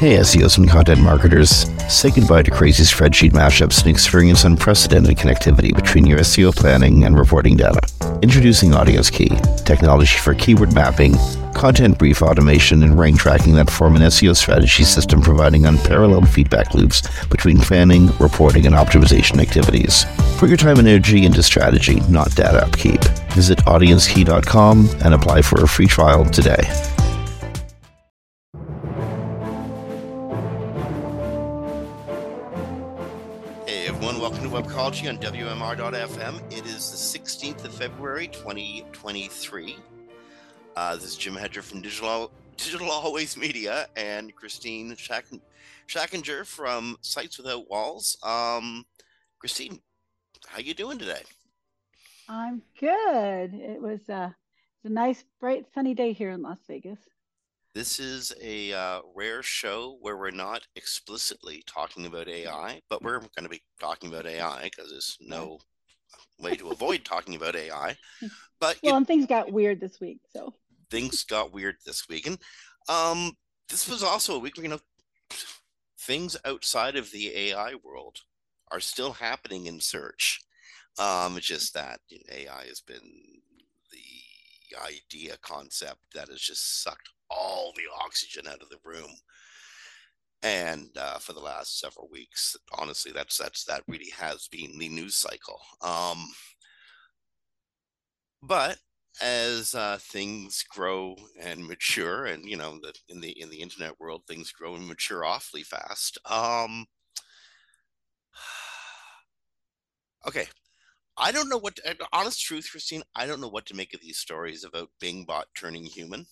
Hey, SEOs and content marketers. Say goodbye to crazy spreadsheet mashups and experience unprecedented connectivity between your SEO planning and reporting data. Introducing Audience Key, technology for keyword mapping, content brief automation, and rank tracking that form an SEO strategy system providing unparalleled feedback loops between planning, reporting, and optimization activities. Put your time and energy into strategy, not data upkeep. Visit audiencekey.com and apply for a free trial today. Webcology on WMR.fm. It is the 16th of February 2023. Uh, this is Jim Hedger from Digital, Digital Always Media and Christine Schachinger from Sites Without Walls. Um, Christine, how you doing today? I'm good. It was, uh, a nice, bright, sunny day here in Las Vegas. This is a uh, rare show where we're not explicitly talking about AI, but we're going to be talking about AI because there's no way to avoid talking about AI. But well, and things got weird this week, so things got weird this week, and um, this was also a week where you know things outside of the AI world are still happening in search. Um, it's just that you know, AI has been the idea concept that has just sucked all the oxygen out of the room. And uh, for the last several weeks, honestly, that's that's that really has been the news cycle. Um, but as uh, things grow and mature, and you know that in the in the internet world, things grow and mature awfully fast. Um, okay, I don't know what. To, honest truth, Christine, I don't know what to make of these stories about Bing bot turning human.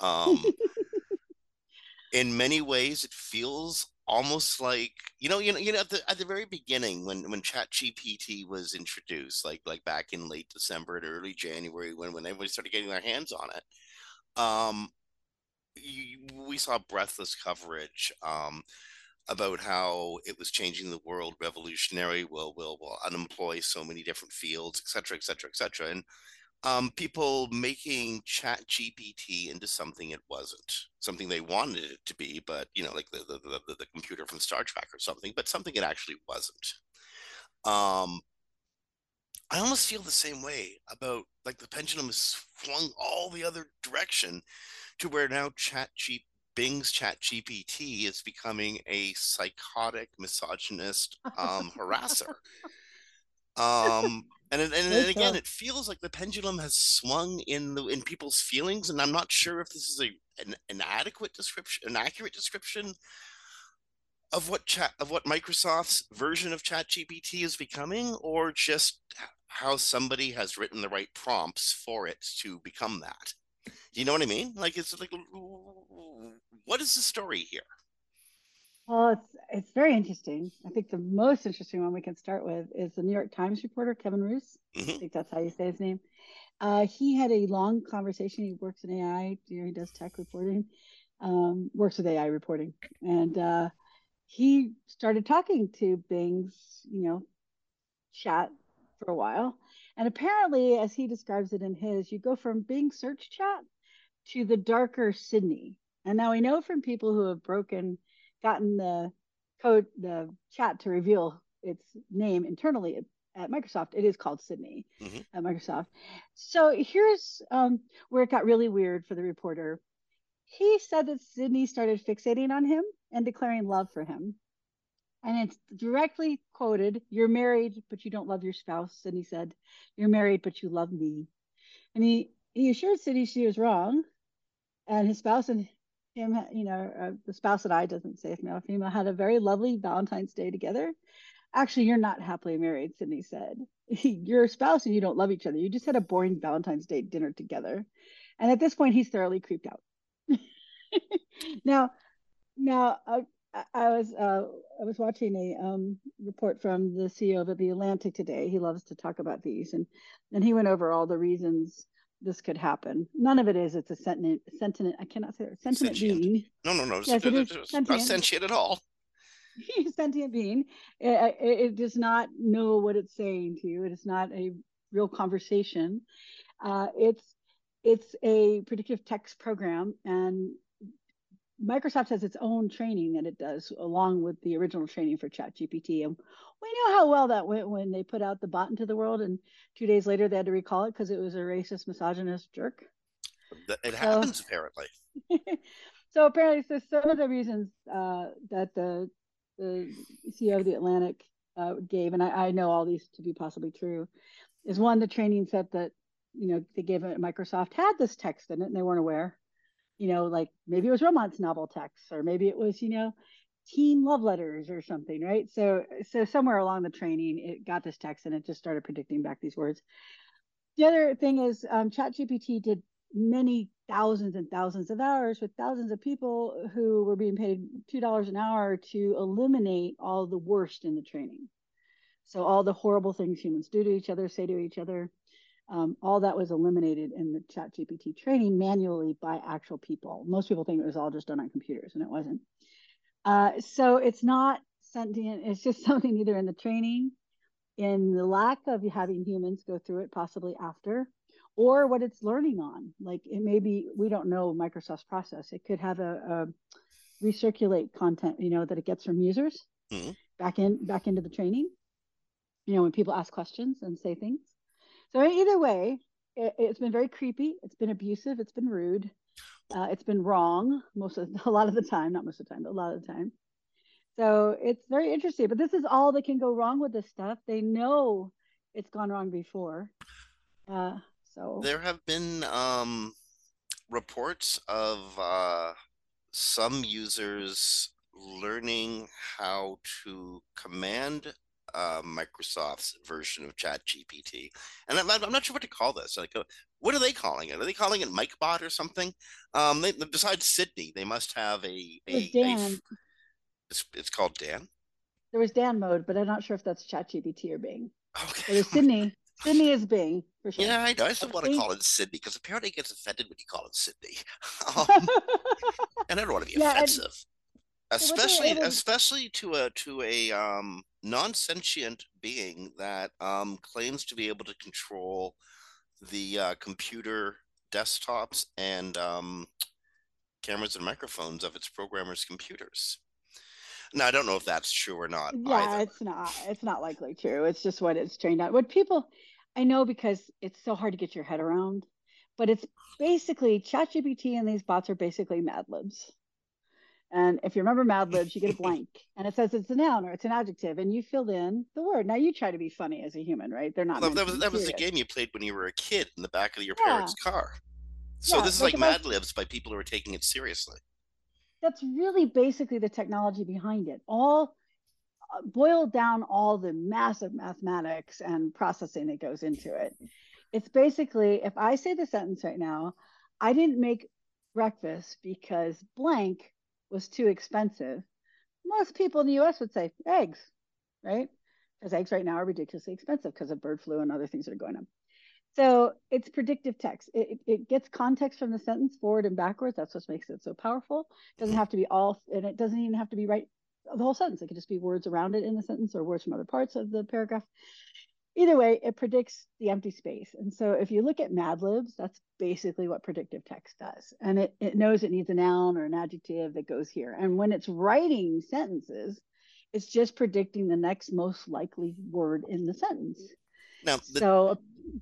Um, in many ways, it feels almost like you know, you know, you know, at the at the very beginning when when Chat GPT was introduced, like like back in late December and early January, when when everybody started getting their hands on it, um, you, we saw breathless coverage. Um, about how it was changing the world revolutionary will will will unemploy so many different fields et cetera et cetera et cetera and um, people making chat gpt into something it wasn't something they wanted it to be but you know like the the, the, the computer from star trek or something but something it actually wasn't. Um i almost feel the same way about like the pendulum has swung all the other direction to where now chat G- bing's chat gpt is becoming a psychotic misogynist um harasser. Um and and, and again it feels like the pendulum has swung in the in people's feelings and i'm not sure if this is a an, an adequate description an accurate description of what chat of what microsoft's version of ChatGPT is becoming or just how somebody has written the right prompts for it to become that. Do you know what i mean? Like it's like what is the story here well, it's it's very interesting. I think the most interesting one we can start with is the New York Times reporter Kevin Roose. Mm-hmm. I think that's how you say his name. Uh, he had a long conversation. He works in AI. You know, he does tech reporting, um, works with AI reporting, and uh, he started talking to Bing's, you know, chat for a while. And apparently, as he describes it in his, you go from Bing search chat to the darker Sydney. And now we know from people who have broken gotten the code, the chat to reveal its name internally at Microsoft. It is called Sydney mm-hmm. at Microsoft. So here's um, where it got really weird for the reporter. He said that Sydney started fixating on him and declaring love for him. And it's directly quoted You're married, but you don't love your spouse. Sydney said, You're married, but you love me. And he, he assured Sydney she was wrong. And his spouse and him, you know, uh, the spouse that I doesn't say if male or female had a very lovely Valentine's Day together. Actually, you're not happily married, Sydney said. you're a spouse and you don't love each other. You just had a boring Valentine's Day dinner together. And at this point, he's thoroughly creeped out. now, now uh, I was uh, I was watching a um, report from the CEO of the Atlantic today. He loves to talk about these, and and he went over all the reasons this could happen. None of it is. It's a sentient, sentient. I cannot say it. Sentient, sentient. being. No, no, no. Yes, it is sentient. not sentient at all. sentient being. It, it, it, does not know what it's saying to you. It is not a real conversation. Uh, it's it's a predictive text program, and Microsoft has its own training that it does along with the original training for ChatGPT. And we know how well that went when they put out the bot into the world, and two days later they had to recall it because it was a racist, misogynist jerk. It happens so, apparently. so apparently, so some of the reasons uh, that the the CEO of the Atlantic uh, gave, and I, I, know all these to be possibly true, is one the training set that you know they gave it Microsoft had this text in it and they weren't aware. You know, like maybe it was romance novel text, or maybe it was you know teen love letters or something, right? So so somewhere along the training, it got this text and it just started predicting back these words. The other thing is um, ChatGPT did many thousands and thousands of hours with thousands of people who were being paid $2 an hour to eliminate all the worst in the training. So, all the horrible things humans do to each other, say to each other, um, all that was eliminated in the chat gpt training manually by actual people most people think it was all just done on computers and it wasn't uh, so it's not sentient it's just something either in the training in the lack of having humans go through it possibly after or what it's learning on. Like it may be, we don't know Microsoft's process. It could have a, a recirculate content, you know, that it gets from users mm-hmm. back in back into the training. You know, when people ask questions and say things. So either way, it, has been very creepy. It's been abusive. It's been rude. Uh, it's been wrong most of a lot of the time, not most of the time, but a lot of the time. So it's very interesting. But this is all that can go wrong with this stuff. They know it's gone wrong before. Uh, so there have been um, reports of uh, some users learning how to command uh, Microsoft's version of ChatGPT, and I'm, I'm, not sure what to call this. Like, uh, what are they calling it? Are they calling it MikeBot or something? Um, they, besides Sydney, they must have a. a, Dan. A, it's, it's called Dan. There was Dan mode, but I'm not sure if that's ChatGPT or Bing. Okay. There's Sydney. Sydney is Bing for sure. Yeah, I know. I still want to call it Sydney because apparently it gets offended when you call it Sydney. Um, and I don't want to be yeah, offensive. especially especially to a to a um, non-sentient being that um, claims to be able to control the uh, computer desktops and um, cameras and microphones of its programmers' computers. Now I don't know if that's true or not. Yeah, either. it's not. It's not likely true. It's just what it's trained on. What people I know because it's so hard to get your head around, but it's basically ChatGPT and these bots are basically Mad Libs. And if you remember Mad Libs, you get a blank and it says it's a noun or it's an adjective, and you fill in the word. Now you try to be funny as a human, right? They're not. Well, that was that was the game you played when you were a kid in the back of your yeah. parents' car. So yeah, this is like Mad Libs by people who are taking it seriously. That's really basically the technology behind it. All uh, boiled down all the massive mathematics and processing that goes into it. It's basically if I say the sentence right now, I didn't make breakfast because blank was too expensive. Most people in the US would say eggs, right? Because eggs right now are ridiculously expensive because of bird flu and other things that are going on. So it's predictive text. It, it, gets context from the sentence forward and backwards. That's what makes it so powerful. It doesn't have to be all, and it doesn't even have to be right the whole sentence. It could just be words around it in the sentence or words from other parts of the paragraph. Either way, it predicts the empty space. And so if you look at Mad Libs, that's basically what predictive text does. And it, it knows it needs a noun or an adjective that goes here. And when it's writing sentences, it's just predicting the next most likely word in the sentence. Now, the, so uh,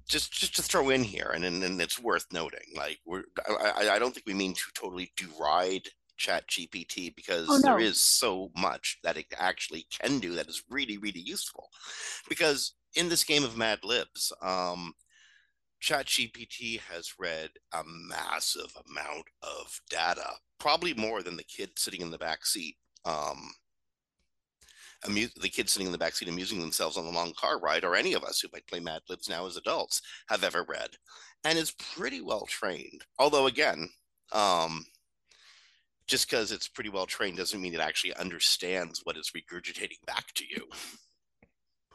just just to throw in here, and, and, and it's worth noting, like we're I, I don't think we mean to totally deride chat gpt because oh, no. there is so much that it actually can do that is really really useful because in this game of mad libs um chat gpt has read a massive amount of data probably more than the kid sitting in the back seat um amu- the kids sitting in the back seat amusing themselves on the long car ride or any of us who might play mad libs now as adults have ever read and is pretty well trained although again um just because it's pretty well trained doesn't mean it actually understands what it's regurgitating back to you.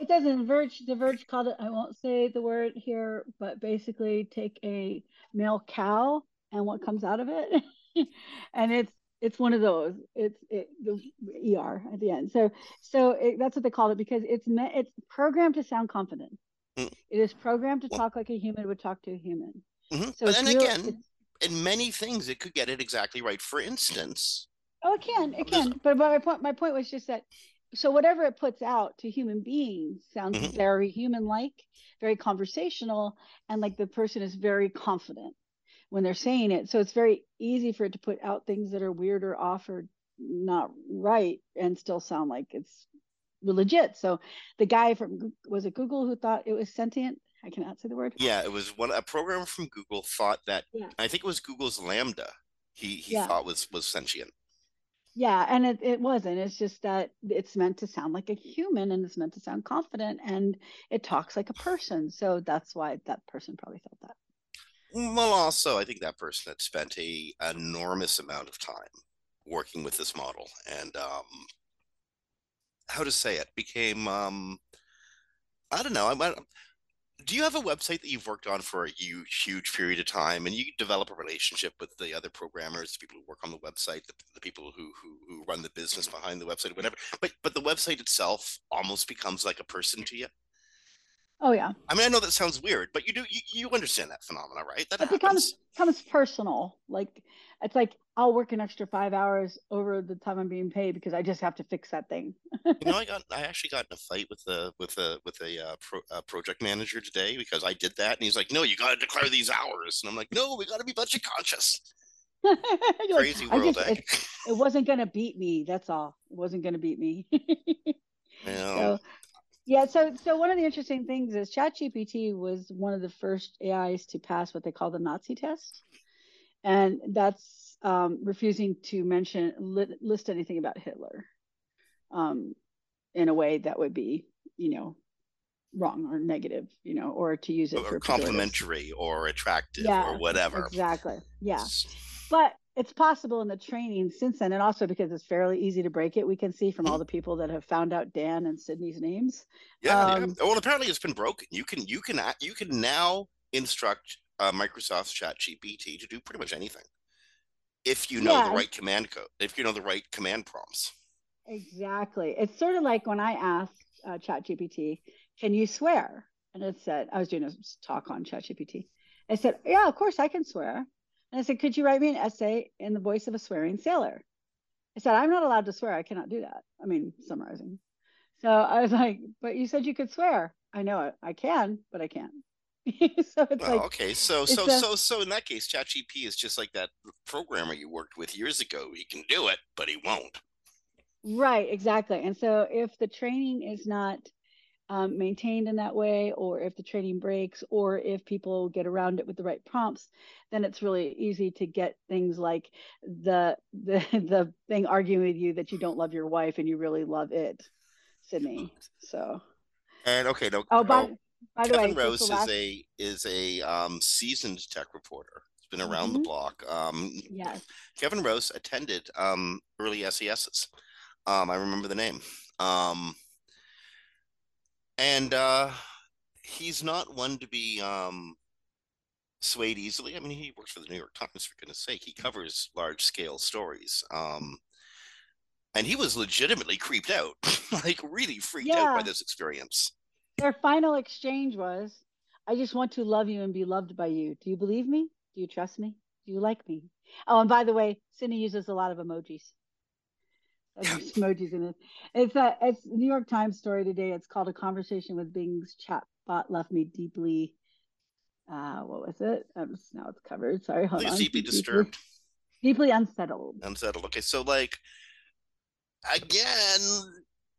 It doesn't. Verge, the Verge called it. I won't say the word here, but basically, take a male cow and what comes out of it, and it's it's one of those. It's it, the er at the end. So so it, that's what they called it because it's meant it's programmed to sound confident. Mm. It is programmed to well, talk like a human would talk to a human. Mm-hmm. So and real, again, in many things it could get it exactly right. For instance, Oh, it can. It can. But, but my point my point was just that so whatever it puts out to human beings sounds mm-hmm. very human like, very conversational, and like the person is very confident when they're saying it. So it's very easy for it to put out things that are weird or off or not right and still sound like it's legit. So the guy from was it Google who thought it was sentient? I cannot say the word. Yeah, it was one a program from Google thought that yeah. I think it was Google's LaMDA He he yeah. thought was was sentient. Yeah, and it, it wasn't. It's just that it's meant to sound like a human and it's meant to sound confident and it talks like a person. So that's why that person probably felt that. Well, also, I think that person had spent a enormous amount of time working with this model and um, how to say it became um, I don't know. I might do you have a website that you've worked on for a huge, huge period of time? And you develop a relationship with the other programmers the people who work on the website the, the people who, who who run the business behind the website whatever. But but the website itself almost becomes like a person to you Oh yeah. I mean, I know that sounds weird, but you do you, you understand that phenomena, right? That it becomes becomes personal. Like it's like I'll work an extra five hours over the time I'm being paid because I just have to fix that thing. you know, I got I actually got in a fight with the with a with a uh, pro, uh, project manager today because I did that, and he's like, "No, you got to declare these hours," and I'm like, "No, we got to be budget conscious." Crazy like, world, just, eh? it, it, wasn't gonna beat me. That's all. It wasn't gonna beat me. yeah. So, yeah, so so one of the interesting things is ChatGPT was one of the first AIs to pass what they call the Nazi test, and that's um, refusing to mention li- list anything about Hitler, um, in a way that would be, you know, wrong or negative, you know, or to use it or for complimentary or attractive yeah, or whatever. Exactly. Yeah. But it's possible in the training since then, and also because it's fairly easy to break it, we can see from all the people that have found out Dan and Sydney's names. Yeah, um, yeah. Well, apparently it's been broken. You can you can you can now instruct uh, Microsoft's Chat GPT to do pretty much anything if you know yeah. the right command code, if you know the right command prompts. Exactly. It's sort of like when I asked uh, Chat GPT, "Can you swear?" and it said, I was doing a talk on Chat GPT. I said, "Yeah, of course I can swear." And I said, Could you write me an essay in the voice of a swearing sailor? I said, I'm not allowed to swear. I cannot do that. I mean, summarizing. So I was like, But you said you could swear. I know it. I can, but I can't. so it's well, like, okay. So so a, so so in that case, ChatGPT is just like that programmer you worked with years ago. He can do it, but he won't. Right, exactly. And so if the training is not um, maintained in that way, or if the training breaks, or if people get around it with the right prompts, then it's really easy to get things like the the the thing arguing with you that you don't love your wife and you really love it, Sydney. So. And okay, no. Oh, by, no, by the Kevin way, Rose last... is a is a um, seasoned tech reporter. He's been around mm-hmm. the block. Um, yes. Kevin Rose attended um, early SESs. Um, I remember the name. Um, and uh, he's not one to be um, swayed easily. I mean, he works for the New York Times for goodness sake. He covers large scale stories. Um, and he was legitimately creeped out, like really freaked yeah. out by this experience. Their final exchange was, "I just want to love you and be loved by you. Do you believe me? Do you trust me? Do you like me?" Oh, and by the way, Sydney uses a lot of emojis emojis in it. It's a it's New York Times story today. It's called "A Conversation with Bing's Chatbot Left Me Deeply." Uh, what was it? Um, now it's covered. Sorry, hold on. Deeply disturbed. Deeply unsettled. Unsettled. Okay, so like again,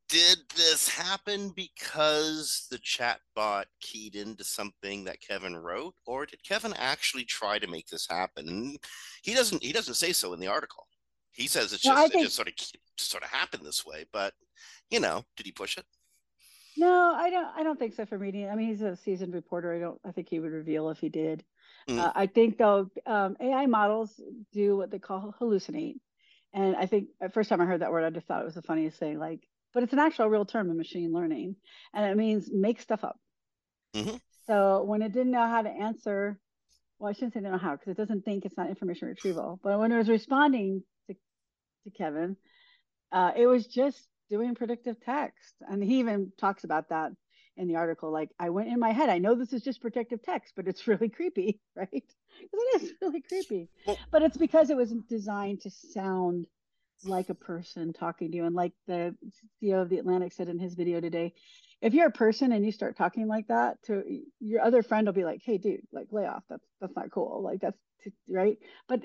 did this happen because the chatbot keyed into something that Kevin wrote, or did Kevin actually try to make this happen? And he doesn't. He doesn't say so in the article. He says it's just, think, it just sort of sort of happened this way, but you know, did he push it? No, I don't. I don't think so. For reading, I mean, he's a seasoned reporter. I don't. I think he would reveal if he did. Mm. Uh, I think though, um, AI models do what they call hallucinate, and I think at first time I heard that word, I just thought it was the funniest thing. Like, but it's an actual real term in machine learning, and it means make stuff up. Mm-hmm. So when it didn't know how to answer, well, I shouldn't say know how because it doesn't think it's not information retrieval. But when it was responding to Kevin. Uh, it was just doing predictive text. And he even talks about that in the article. Like, I went in my head, I know this is just predictive text, but it's really creepy, right? Because it is really creepy. But it's because it was designed to sound like a person talking to you. And like the CEO of the Atlantic said in his video today, if you're a person and you start talking like that to your other friend will be like, hey dude, like lay off. That's that's not cool. Like that's right. But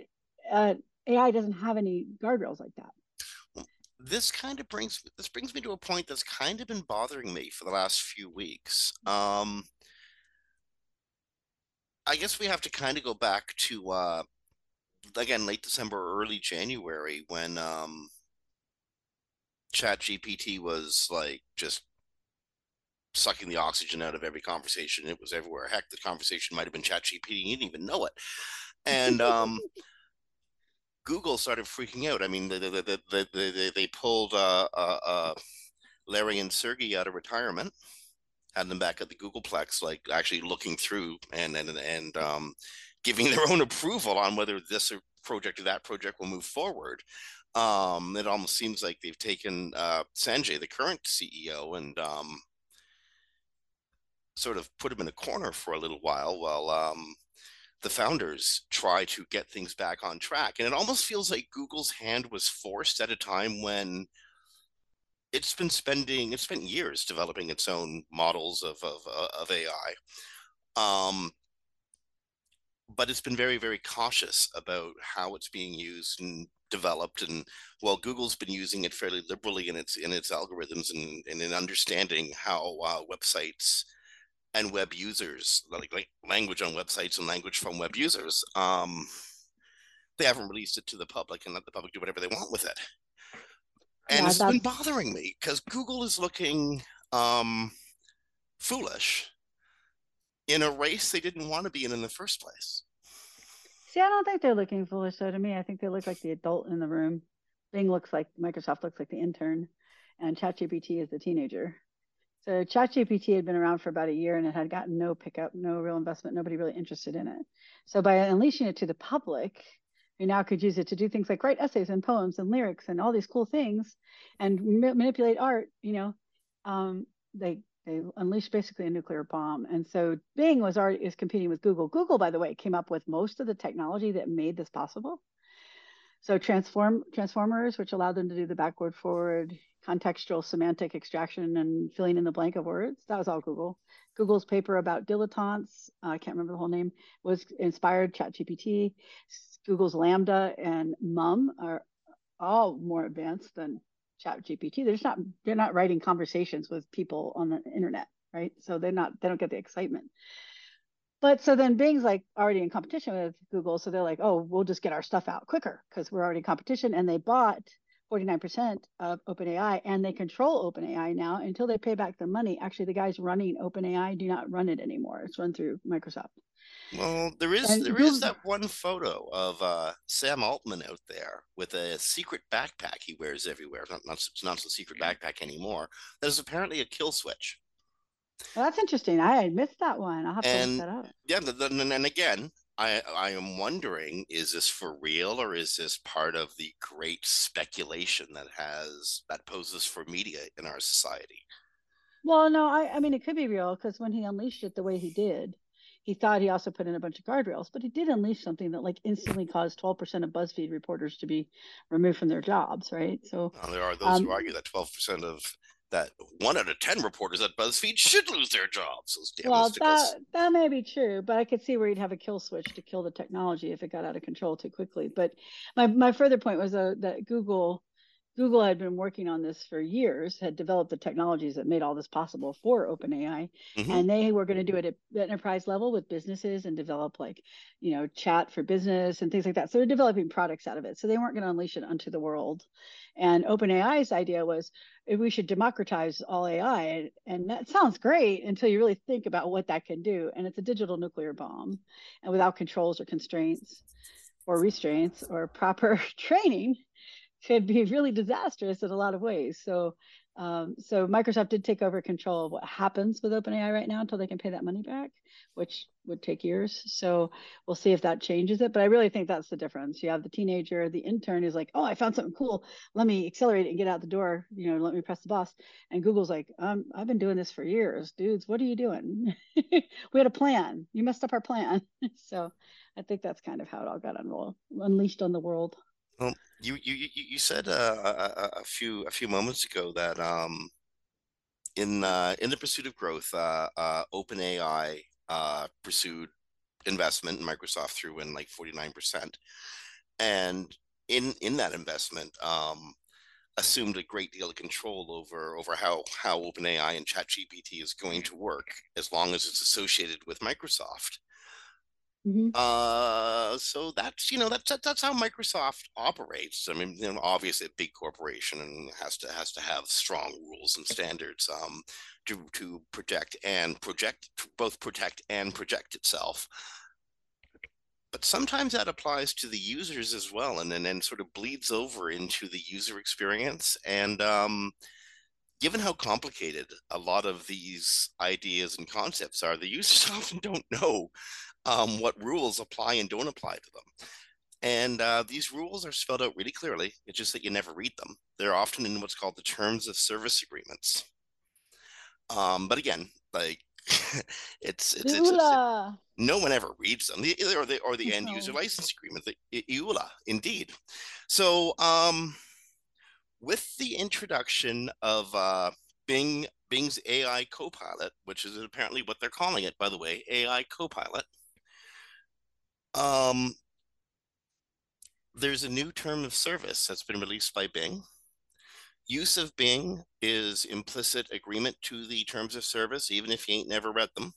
uh, AI doesn't have any guardrails like that. This kind of brings this brings me to a point that's kind of been bothering me for the last few weeks. Um, I guess we have to kind of go back to uh, again late December, early January when um, Chat GPT was like just sucking the oxygen out of every conversation. It was everywhere. Heck, the conversation might have been Chat GPT. You didn't even know it. And um, Google started freaking out. I mean, they, they, they, they, they pulled uh, uh, uh, Larry and Sergey out of retirement, had them back at the Googleplex, like actually looking through and and and um, giving their own approval on whether this project or that project will move forward. Um, it almost seems like they've taken uh, Sanjay, the current CEO, and um, sort of put him in a corner for a little while while um, the founders try to get things back on track. And it almost feels like Google's hand was forced at a time when it's been spending it's spent years developing its own models of of, of AI. Um, but it's been very very cautious about how it's being used and developed and while google's been using it fairly liberally in its in its algorithms and, and in understanding how uh, websites and web users like, like language on websites and language from web users um they haven't released it to the public and let the public do whatever they want with it and yeah, it's been bothering me because google is looking um foolish in a race they didn't want to be in in the first place. See, I don't think they're looking foolish though. To me, I think they look like the adult in the room. Bing looks like Microsoft looks like the intern, and ChatGPT is the teenager. So ChatGPT had been around for about a year and it had gotten no pickup, no real investment, nobody really interested in it. So by unleashing it to the public, you now could use it to do things like write essays and poems and lyrics and all these cool things and ma- manipulate art. You know, um, they they unleashed basically a nuclear bomb. And so Bing was already is competing with Google. Google, by the way, came up with most of the technology that made this possible. So transform transformers, which allowed them to do the backward forward contextual semantic extraction and filling in the blank of words. That was all Google. Google's paper about dilettantes, uh, I can't remember the whole name, was inspired ChatGPT. Google's LaMDA and MUM are all more advanced than chat gpt they're just not they're not writing conversations with people on the internet right so they're not they don't get the excitement but so then bing's like already in competition with google so they're like oh we'll just get our stuff out quicker because we're already in competition and they bought 49% of OpenAI and they control OpenAI now until they pay back their money. Actually, the guys running OpenAI do not run it anymore. It's run through Microsoft. Well, there is and there Google, is that one photo of uh, Sam Altman out there with a secret backpack he wears everywhere. Not not it's not a secret backpack anymore. That is apparently a kill switch. Well, that's interesting. I missed that one. I'll have and, to look that up. Yeah, the, the, and again, I I am wondering: is this for real, or is this part of the great speculation that has that poses for media in our society? Well, no, I I mean it could be real because when he unleashed it the way he did, he thought he also put in a bunch of guardrails, but he did unleash something that like instantly caused 12% of BuzzFeed reporters to be removed from their jobs, right? So well, there are those um, who argue that 12% of that one out of 10 reporters at BuzzFeed should lose their jobs. Well, that, that may be true, but I could see where you'd have a kill switch to kill the technology if it got out of control too quickly. But my, my further point was uh, that Google Google had been working on this for years, had developed the technologies that made all this possible for OpenAI, mm-hmm. and they were going to do it at the enterprise level with businesses and develop like, you know, chat for business and things like that. So they're developing products out of it. So they weren't going to unleash it onto the world. And OpenAI's idea was we should democratize all AI, and that sounds great until you really think about what that can do. And it's a digital nuclear bomb, and without controls or constraints or restraints or proper training could be really disastrous in a lot of ways. So, um, so Microsoft did take over control of what happens with OpenAI right now until they can pay that money back, which would take years. So we'll see if that changes it. But I really think that's the difference. You have the teenager, the intern is like, "Oh, I found something cool. Let me accelerate it and get out the door. You know, let me press the boss." And Google's like, um, "I've been doing this for years, dudes. What are you doing? we had a plan. You messed up our plan." so I think that's kind of how it all got unrolled, unleashed on the world. You you you said uh, a, a, few a few moments ago that um, in uh, in the pursuit of growth, uh, uh, OpenAI uh, pursued investment, and Microsoft threw in like forty nine percent, and in in that investment, um, assumed a great deal of control over over how how OpenAI and ChatGPT is going to work, as long as it's associated with Microsoft. Mm-hmm. Uh, so that's you know that's that's how Microsoft operates. I mean, you know, obviously a big corporation and has to has to have strong rules and standards um, to to protect and project both protect and project itself. But sometimes that applies to the users as well, and then and sort of bleeds over into the user experience. And um, given how complicated a lot of these ideas and concepts are, the users often don't know um, what rules apply and don't apply to them. And uh, these rules are spelled out really clearly. It's just that you never read them. They're often in what's called the terms of service agreements. Um, but again, like it's it's, it's, it's, no one ever reads them. The, or the or the end user license agreement, the EULA, indeed. So um, with the introduction of uh, Bing Bing's AI Copilot, which is apparently what they're calling it, by the way, AI Copilot. Um, there's a new term of service that's been released by Bing. Use of Bing is implicit agreement to the terms of service, even if you ain't never read them.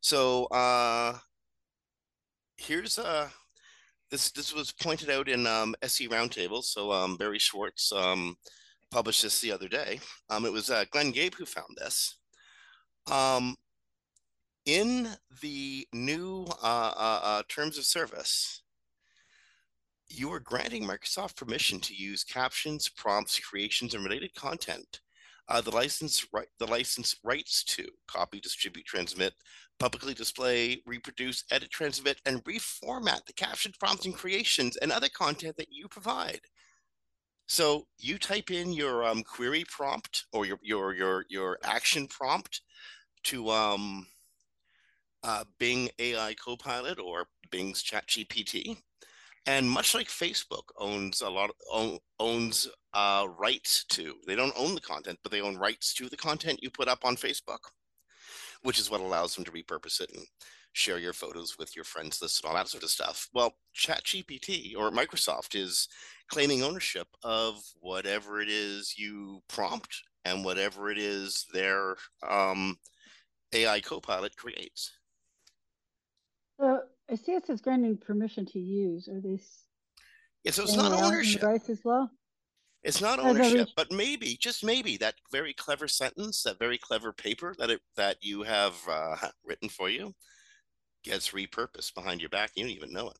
So uh, here's a uh, this this was pointed out in um, SE Roundtable. So um, Barry Schwartz um, published this the other day. Um, it was uh, Glenn Gabe who found this. Um, in the new uh, uh, uh, terms of service, you are granting Microsoft permission to use captions, prompts, creations, and related content. Uh, the license right, the license rights to copy, distribute, transmit, publicly display, reproduce, edit, transmit, and reformat the captions, prompts, and creations and other content that you provide. So you type in your um, query prompt or your your your your action prompt to um, uh, Bing AI Copilot or Bing's ChatGPT. And much like Facebook owns a lot of, owns uh, rights to, they don't own the content, but they own rights to the content you put up on Facebook, which is what allows them to repurpose it and share your photos with your friends list and all that sort of stuff. Well, ChatGPT or Microsoft is claiming ownership of whatever it is you prompt and whatever it is their um, AI Copilot creates. So I see it granting permission to use. Are they? Yeah, so it's not ownership. Rights as well. It's not ownership, but maybe, just maybe, that very clever sentence, that very clever paper that it that you have uh, written for you, gets repurposed behind your back. You don't even know it.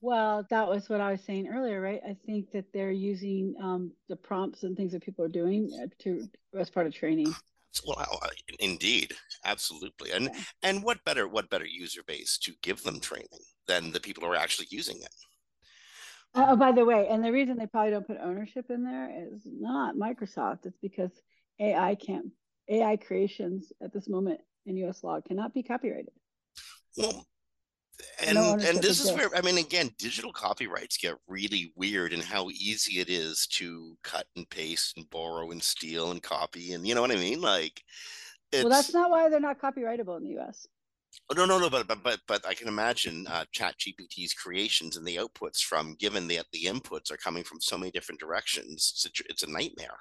Well, that was what I was saying earlier, right? I think that they're using um, the prompts and things that people are doing uh, to as part of training. Well, indeed, absolutely, and yeah. and what better what better user base to give them training than the people who are actually using it. Uh, oh, by the way, and the reason they probably don't put ownership in there is not Microsoft. It's because AI can't AI creations at this moment in U.S. law cannot be copyrighted. Well, and no and this is where I mean, again, digital copyrights get really weird and how easy it is to cut and paste and borrow and steal and copy and you know what I mean. Like, well, that's not why they're not copyrightable in the U.S. Oh, no, no, no, but but but but I can imagine uh, Chat GPT's creations and the outputs from given that the inputs are coming from so many different directions. It's a, it's a nightmare.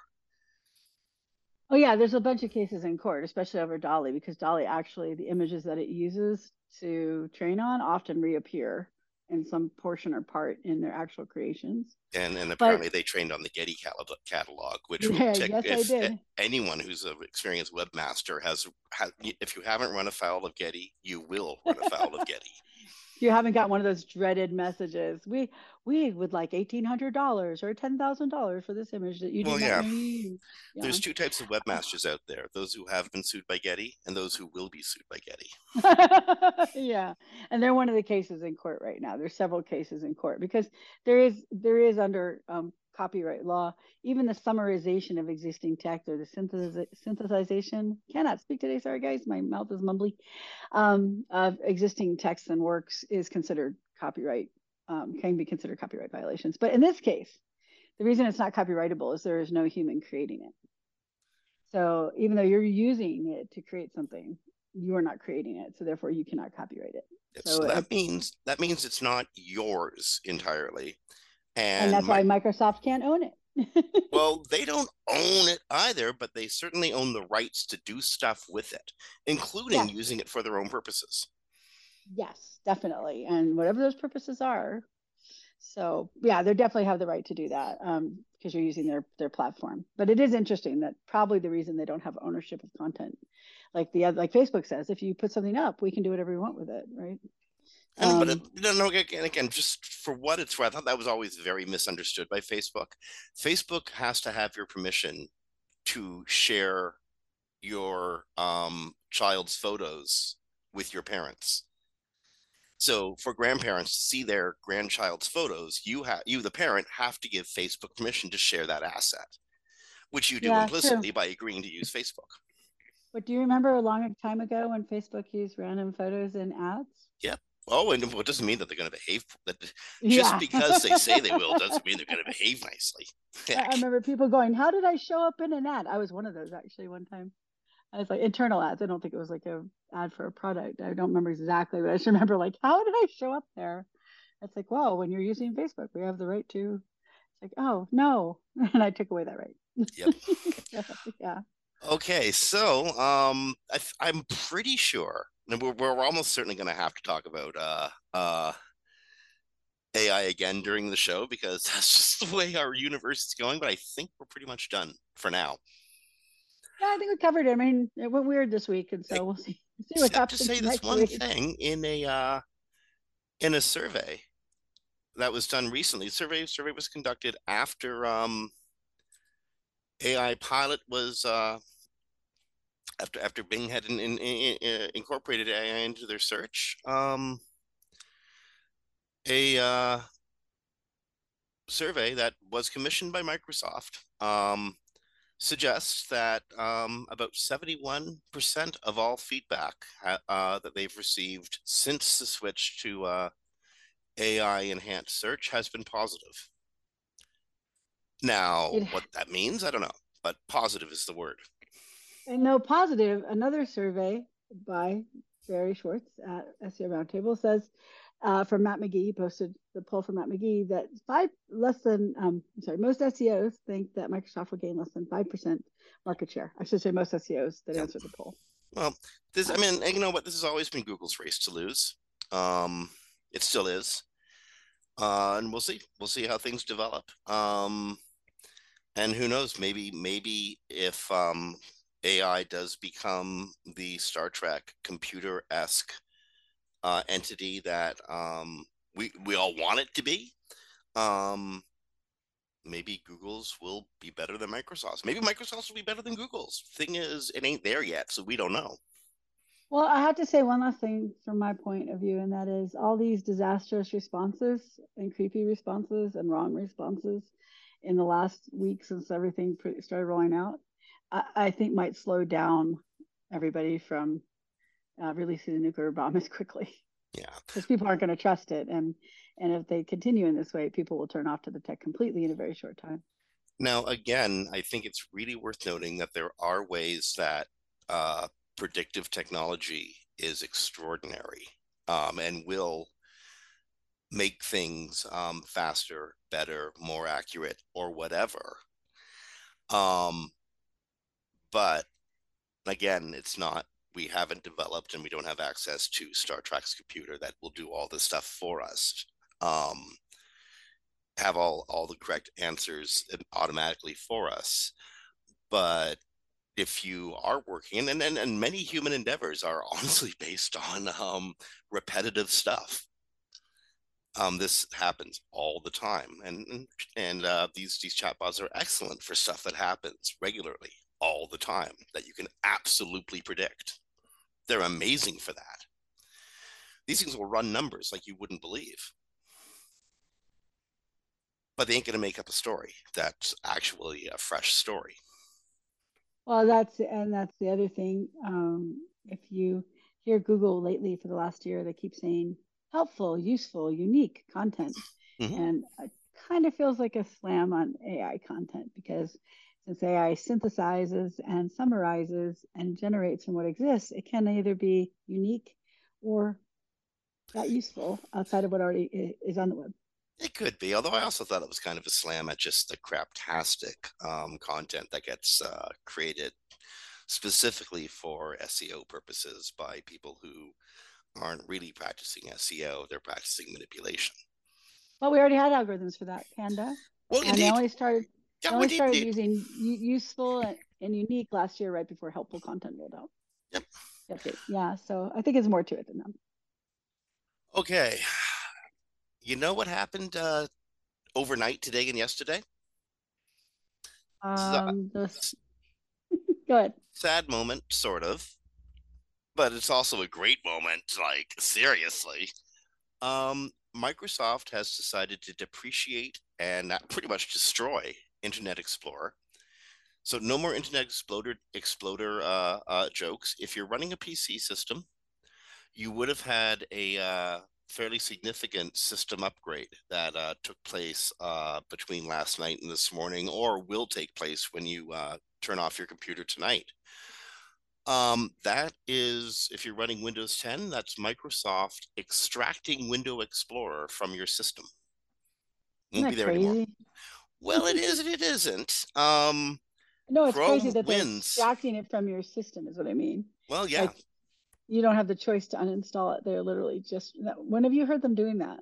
Oh yeah, there's a bunch of cases in court, especially over DALL-E, because DALL-E actually the images that it uses to train on often reappear in some portion or part in their actual creations. And and apparently but, they trained on the Getty catalog, which yeah, take, yes, if anyone who's an experienced webmaster has, has, if you haven't run afoul of Getty, you will run afoul of Getty you haven't got one of those dreaded messages. We we would like eighteen hundred dollars or ten thousand dollars for this image that you well, yeah. yeah. There's two types of webmasters out there: those who have been sued by Getty and those who will be sued by Getty. yeah, and they're one of the cases in court right now. There's several cases in court because there is there is under um, copyright law, even the summarization of existing text or the synthesis- synthesization, cannot speak today, sorry guys, my mouth is mumbly, um, of existing texts and works is considered copyright um, can be considered copyright violations. But in this case, the reason it's not copyrightable is there is no human creating it. So even though you're using it to create something, you are not creating it. So therefore, you cannot copyright it. So, so that means that means it's not yours entirely, and, and that's my, why Microsoft can't own it. well, they don't own it either, but they certainly own the rights to do stuff with it, including using it for their own purposes. Yes, definitely. And whatever those purposes are. So yeah, they definitely have the right to do that um, because you're using their their platform. But it is interesting that probably the reason they don't have ownership of content, like the like Facebook says, if you put something up, we can do whatever we want with it, right? And, um, but it, no, no, again, again, just for what it's worth, I thought that was always very misunderstood by Facebook. Facebook has to have your permission to share your um, child's photos with your parents. So for grandparents to see their grandchild's photos, you have you the parent have to give Facebook permission to share that asset, which you do yeah, implicitly true. by agreeing to use Facebook. But do you remember a long time ago when Facebook used random photos in ads? Yep. Oh, and it doesn't mean that they're going to behave. That just yeah. because they say they will doesn't mean they're going to behave nicely. I remember people going, "How did I show up in an ad?" I was one of those actually one time. I was like internal ads. I don't think it was like a ad for a product. I don't remember exactly, but I just remember like, how did I show up there? It's like, well, when you're using Facebook, we have the right to. It's like, oh no, and I took away that right. Yep. yeah. Okay, so um, I, am pretty sure we're, we're almost certainly going to have to talk about uh, uh, AI again during the show because that's just the way our universe is going. But I think we're pretty much done for now. Yeah, I think we covered it. I mean, it went weird this week, and so we'll see, see what happens. To say this one week. thing in a uh, in a survey that was done recently. Survey survey was conducted after um, AI pilot was uh, after after Bing had in, in, in, incorporated AI into their search. Um, a uh, survey that was commissioned by Microsoft um, suggests that um, about 71% of all feedback uh, that they've received since the switch to uh, AI enhanced search has been positive. Now, what that means, I don't know, but positive is the word. And no positive, another survey by Barry Schwartz at SEO Roundtable says uh, from Matt McGee, he posted the poll from Matt McGee that five less than, um, sorry, most SEOs think that Microsoft will gain less than 5% market share. I should say most SEOs that yeah. answered the poll. Well, this, I mean, you know what? This has always been Google's race to lose. Um, it still is. Uh, and we'll see. We'll see how things develop. Um, and who knows? Maybe, maybe if um, AI does become the Star Trek computer esque uh, entity that um, we we all want it to be. Um, maybe Google's will be better than Microsoft's. Maybe Microsoft's will be better than Google's. Thing is, it ain't there yet, so we don't know. Well, I have to say one last thing from my point of view, and that is all these disastrous responses and creepy responses and wrong responses in the last week since everything started rolling out, I, I think might slow down everybody from uh, releasing the nuclear bomb as quickly. Yeah, because people aren't going to trust it, and and if they continue in this way, people will turn off to the tech completely in a very short time. Now, again, I think it's really worth noting that there are ways that uh, predictive technology is extraordinary um, and will make things um, faster, better, more accurate, or whatever. Um, but again, it's not we haven't developed and we don't have access to Star Trek's computer that will do all this stuff for us. Um, have all all the correct answers automatically for us. But if you are working, and, and, and many human endeavors are honestly based on um, repetitive stuff. Um, this happens all the time, and and uh, these these chatbots are excellent for stuff that happens regularly all the time that you can absolutely predict. They're amazing for that. These things will run numbers like you wouldn't believe. But they ain't going to make up a story that's actually a fresh story. Well, that's and that's the other thing. Um, if you hear Google lately for the last year, they keep saying helpful, useful, unique content. Mm-hmm. And it kind of feels like a slam on AI content because since AI synthesizes and summarizes and generates from what exists, it can either be unique or not useful outside of what already is on the web. It could be, although I also thought it was kind of a slam at just the craptastic um, content that gets uh, created specifically for SEO purposes by people who aren't really practicing SEO; they're practicing manipulation. Well, we already had algorithms for that, Panda. Well, and indeed. they only started yeah, only started using useful and unique last year, right before helpful content rolled out. Yep. Yeah, so I think it's more to it than that. Okay, you know what happened uh, overnight today and yesterday? Um, the... Go ahead. Sad moment, sort of, but it's also a great moment. Like seriously, um, Microsoft has decided to depreciate and pretty much destroy Internet Explorer. So no more Internet Explorer Exploder uh, uh, jokes. If you're running a PC system, you would have had a uh, fairly significant system upgrade that uh, took place uh, between last night and this morning, or will take place when you uh, turn off your computer tonight. Um, that is, if you're running Windows 10, that's Microsoft extracting Window Explorer from your system. Won't be there crazy? anymore. Well, it is and it isn't. Um, no, it's Chrome crazy that wins. they're extracting it from your system, is what I mean. Well, yeah. Like, you don't have the choice to uninstall it. They're literally just. When have you heard them doing that?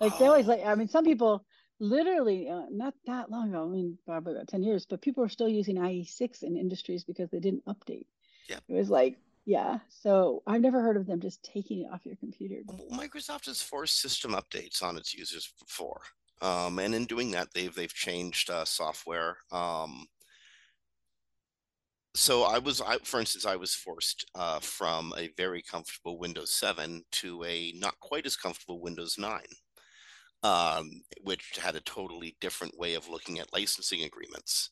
Like oh. they always like. I mean, some people literally uh, not that long ago. I mean, probably about ten years, but people are still using IE6 in industries because they didn't update. Yeah. It was like, yeah. So I've never heard of them just taking it off your computer. Well, Microsoft has forced system updates on its users before, um, and in doing that, they've they've changed uh, software. Um, so I was, I, for instance, I was forced uh, from a very comfortable Windows 7 to a not quite as comfortable Windows 9, um, which had a totally different way of looking at licensing agreements.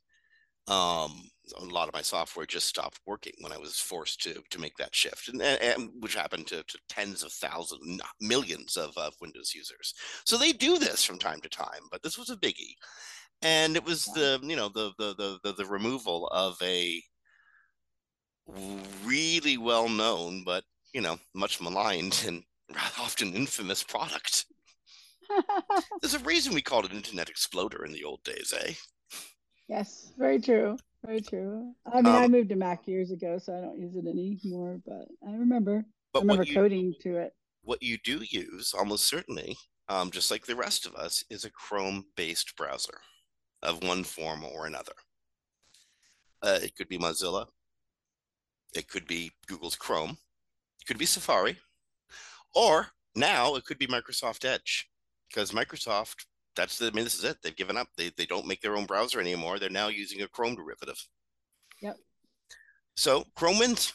Um, a lot of my software just stopped working when I was forced to to make that shift, and, and which happened to, to, tens of thousands, millions of, of Windows users. So they do this from time to time, but this was a biggie, and it was the you know the the the the, the removal of a really well known, but you know, much maligned and often infamous product. There's a reason we called it Internet Exploder in the old days, eh? Yes, very true. Very true. I mean, um, I moved to Mac years ago, so I don't use it anymore, but I remember. But I remember you, coding to it. What you do use, almost certainly, um, just like the rest of us, is a Chrome based browser of one form or another. Uh, it could be Mozilla, it could be Google's Chrome. It could be Safari. Or now it could be Microsoft Edge. Because Microsoft, that's the, I mean, this is it. They've given up. They, they don't make their own browser anymore. They're now using a Chrome derivative. Yep. So Chrome wins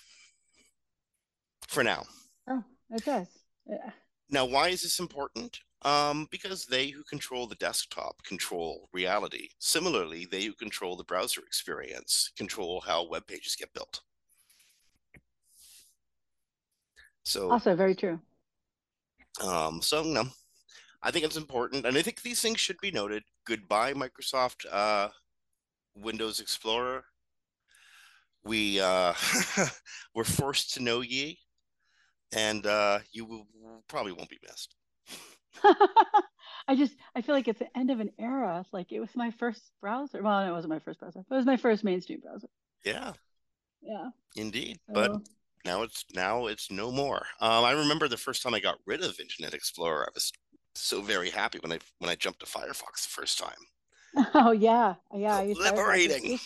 for now. Oh, it does. Yeah. Now, why is this important? Um, because they who control the desktop control reality. Similarly, they who control the browser experience control how web pages get built. So also very true. Um, so no, I think it's important, and I think these things should be noted. Goodbye, Microsoft uh, Windows Explorer. We uh, we're forced to know ye, and uh, you will, probably won't be missed. I just I feel like it's the end of an era. Like it was my first browser. Well, it wasn't my first browser. It was my first mainstream browser. Yeah. Yeah. Indeed. So, but now it's now it's no more. Um, I remember the first time I got rid of Internet Explorer. I was so very happy when I when I jumped to Firefox the first time. Oh yeah, yeah. Liberating.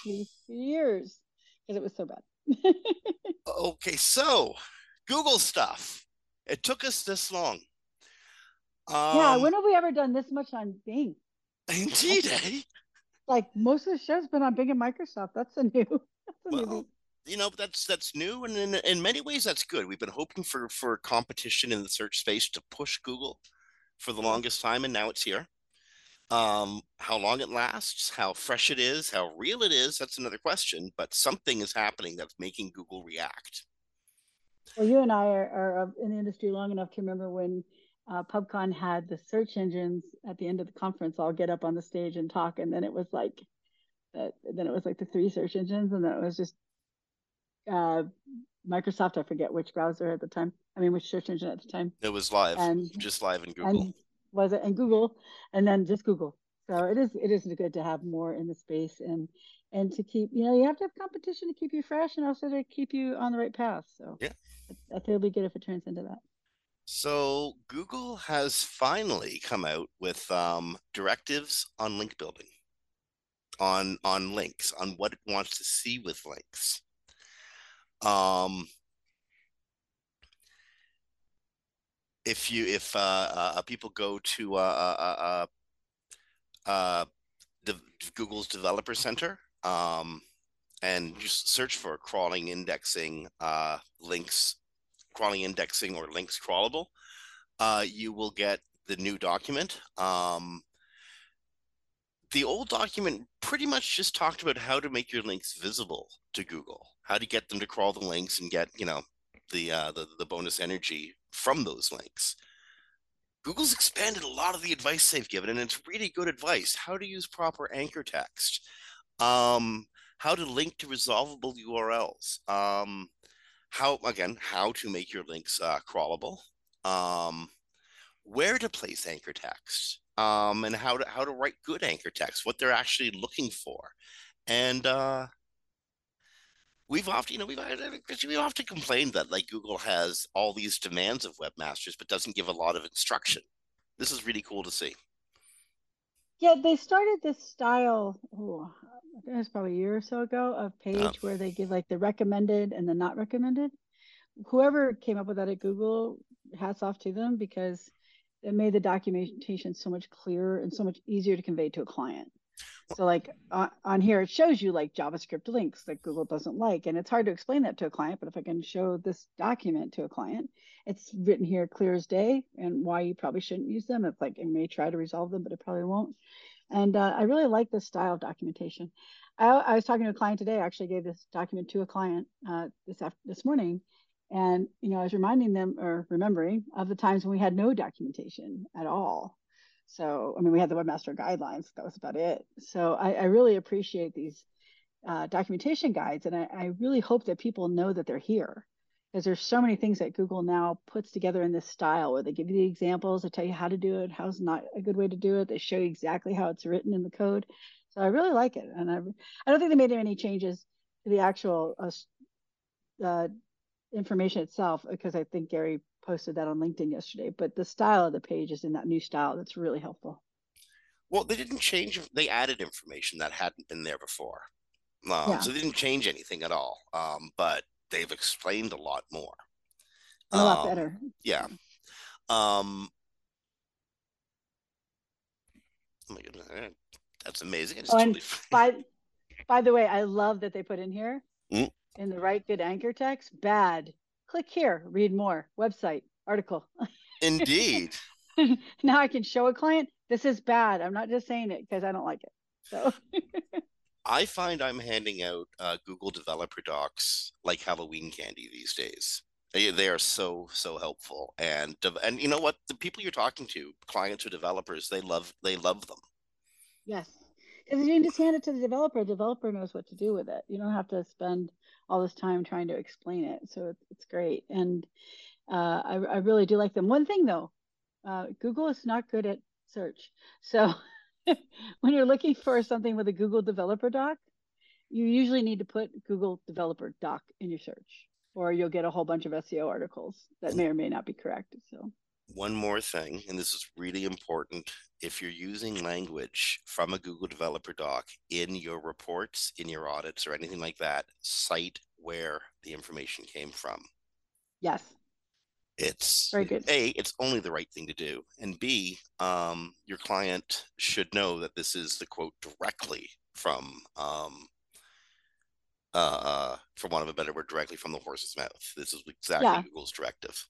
years because it was so bad. okay, so Google stuff. It took us this long. Um, yeah, when have we ever done this much on Bing? Indeed, eh? Like most of the show's been on Bing and Microsoft. That's a new. That's a well, new you know that's that's new and in, in many ways that's good we've been hoping for for competition in the search space to push google for the longest time and now it's here. Um how long it lasts how fresh it is how real it is that's another question but something is happening that's making google react. Well you and i are, are in the industry long enough to remember when uh, PubCon had the search engines at the end of the conference all get up on the stage and talk, and then it was like, uh, then it was like the three search engines, and then it was just uh, Microsoft. I forget which browser at the time. I mean, which search engine at the time. It was live, and just live in Google. And was it and Google, and then just Google. So it is it is good to have more in the space and and to keep you know you have to have competition to keep you fresh and also to keep you on the right path. So yeah, I think it'll be good if it turns into that. So Google has finally come out with um, directives on link building, on on links, on what it wants to see with links. Um, if you if uh, uh, uh people go to uh, uh, the Google's Developer Center um, and just search for crawling indexing links crawling indexing or links crawlable, you will get the new document. Um, the old document pretty much just talked about how to make your links visible to Google, how to get them to crawl the links and get, you know, the uh, the, the bonus energy from those links. Google's expanded a lot of the advice they've given, and it's really good advice. How to use proper anchor text, um, how to link to resolvable URLs, um, how again how to make your links uh, crawlable. Um, where to place anchor text. Um, and how to how to write good anchor text what they're actually looking for. And uh, we've often you know we've we've often complained that like google has all these demands of webmasters but doesn't give a lot of instruction this is really cool to see yeah they started this style oh, I think it was probably a year or so ago, of page oh. where they give like the recommended and the not recommended. Whoever came up with that at Google, hats off to them because it made the documentation so much clearer and so much easier to convey to a client. So like on, here, it shows you like JavaScript links that Google doesn't like. And it's hard to explain that to a client, but if I can show this document to a client, it's written here clear as day and why you probably shouldn't use them. It's like it may try to resolve them, but it probably won't. And uh, I really like this style of documentation. I, I, was talking to a client today. I actually gave this document to a client uh, this after, this morning, and you know I was reminding them or remembering of the times when we had no documentation at all. So I mean, we had the webmaster guidelines. That was about it. So I, I really appreciate these uh, documentation guides, and I, I really hope that people know that they're here because there's so many things that Google now puts together in this style where they give you the examples, they tell you how to do it, how's not a good way to do it. They show you exactly how it's written in the code. So I really like it, and I I don't think they made any changes to the actual uh, uh, information itself because I think Gary posted that on LinkedIn yesterday. But the style of the page is in that new style that's really helpful. Well, they didn't change; they added information that hadn't been there before. Um, yeah. So they didn't change anything at all. Um, but they've explained a lot more. A um, lot better. Yeah. Um, oh my goodness, that's amazing. Oh, and by by the way, I love that they put in here mm. in the right good anchor text. Bad. Click here. Read more. Website article. Indeed. now I can show a client this is bad. I'm not just saying it because I don't like it. So. I find I'm handing out uh, Google developer docs like Halloween candy these days. They, they are so so helpful, and and you know what? The people you're talking to, clients or developers, they love they love them. Yes, because you can just hand it to the developer. The developer knows what to do with it. You don't have to spend all this time trying to explain it. So it's, great, and uh, I I really do like them. One thing though, uh, Google is not good at search, so. when you're looking for something with a Google Developer Doc, you usually need to put Google Developer Doc in your search, or you'll get a whole bunch of SEO articles that may or may not be correct. So, one more thing, and this is really important if you're using language from a Google Developer Doc in your reports, in your audits, or anything like that, cite where the information came from. Yes it's Very good. a it's only the right thing to do and b um, your client should know that this is the quote directly from um, uh, uh, for want of a better word directly from the horse's mouth this is exactly yeah. google's directive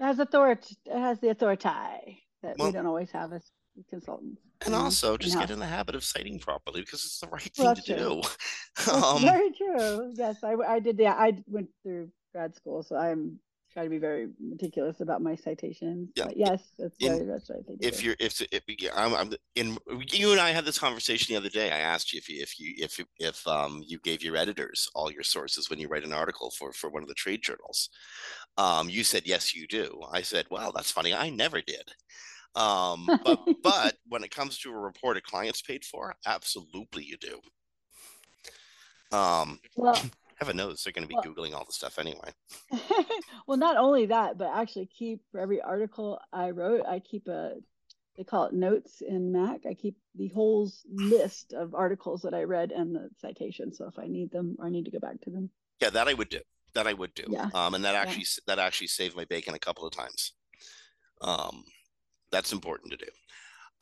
has authority it has the authority that well, we don't always have as consultants and also just get in the habit of citing properly because it's the right thing well, to true. do um, very true yes I, I did yeah i went through grad school so i'm trying to be very meticulous about my citations. Yeah. But yes, that's in, very, that's right. If you're, if, if I'm, I'm in, you and I had this conversation the other day. I asked you if you, if you, if, if um, you gave your editors all your sources when you write an article for, for one of the trade journals. Um, you said, yes, you do. I said, well, that's funny. I never did. Um, but, but when it comes to a report a client's paid for, absolutely you do. Um, well, heaven knows they're going to be well, googling all the stuff anyway well not only that but actually keep for every article i wrote i keep a they call it notes in mac i keep the whole list of articles that i read and the citations so if i need them or i need to go back to them yeah that i would do that i would do yeah. um and that actually yeah. that actually saved my bacon a couple of times um that's important to do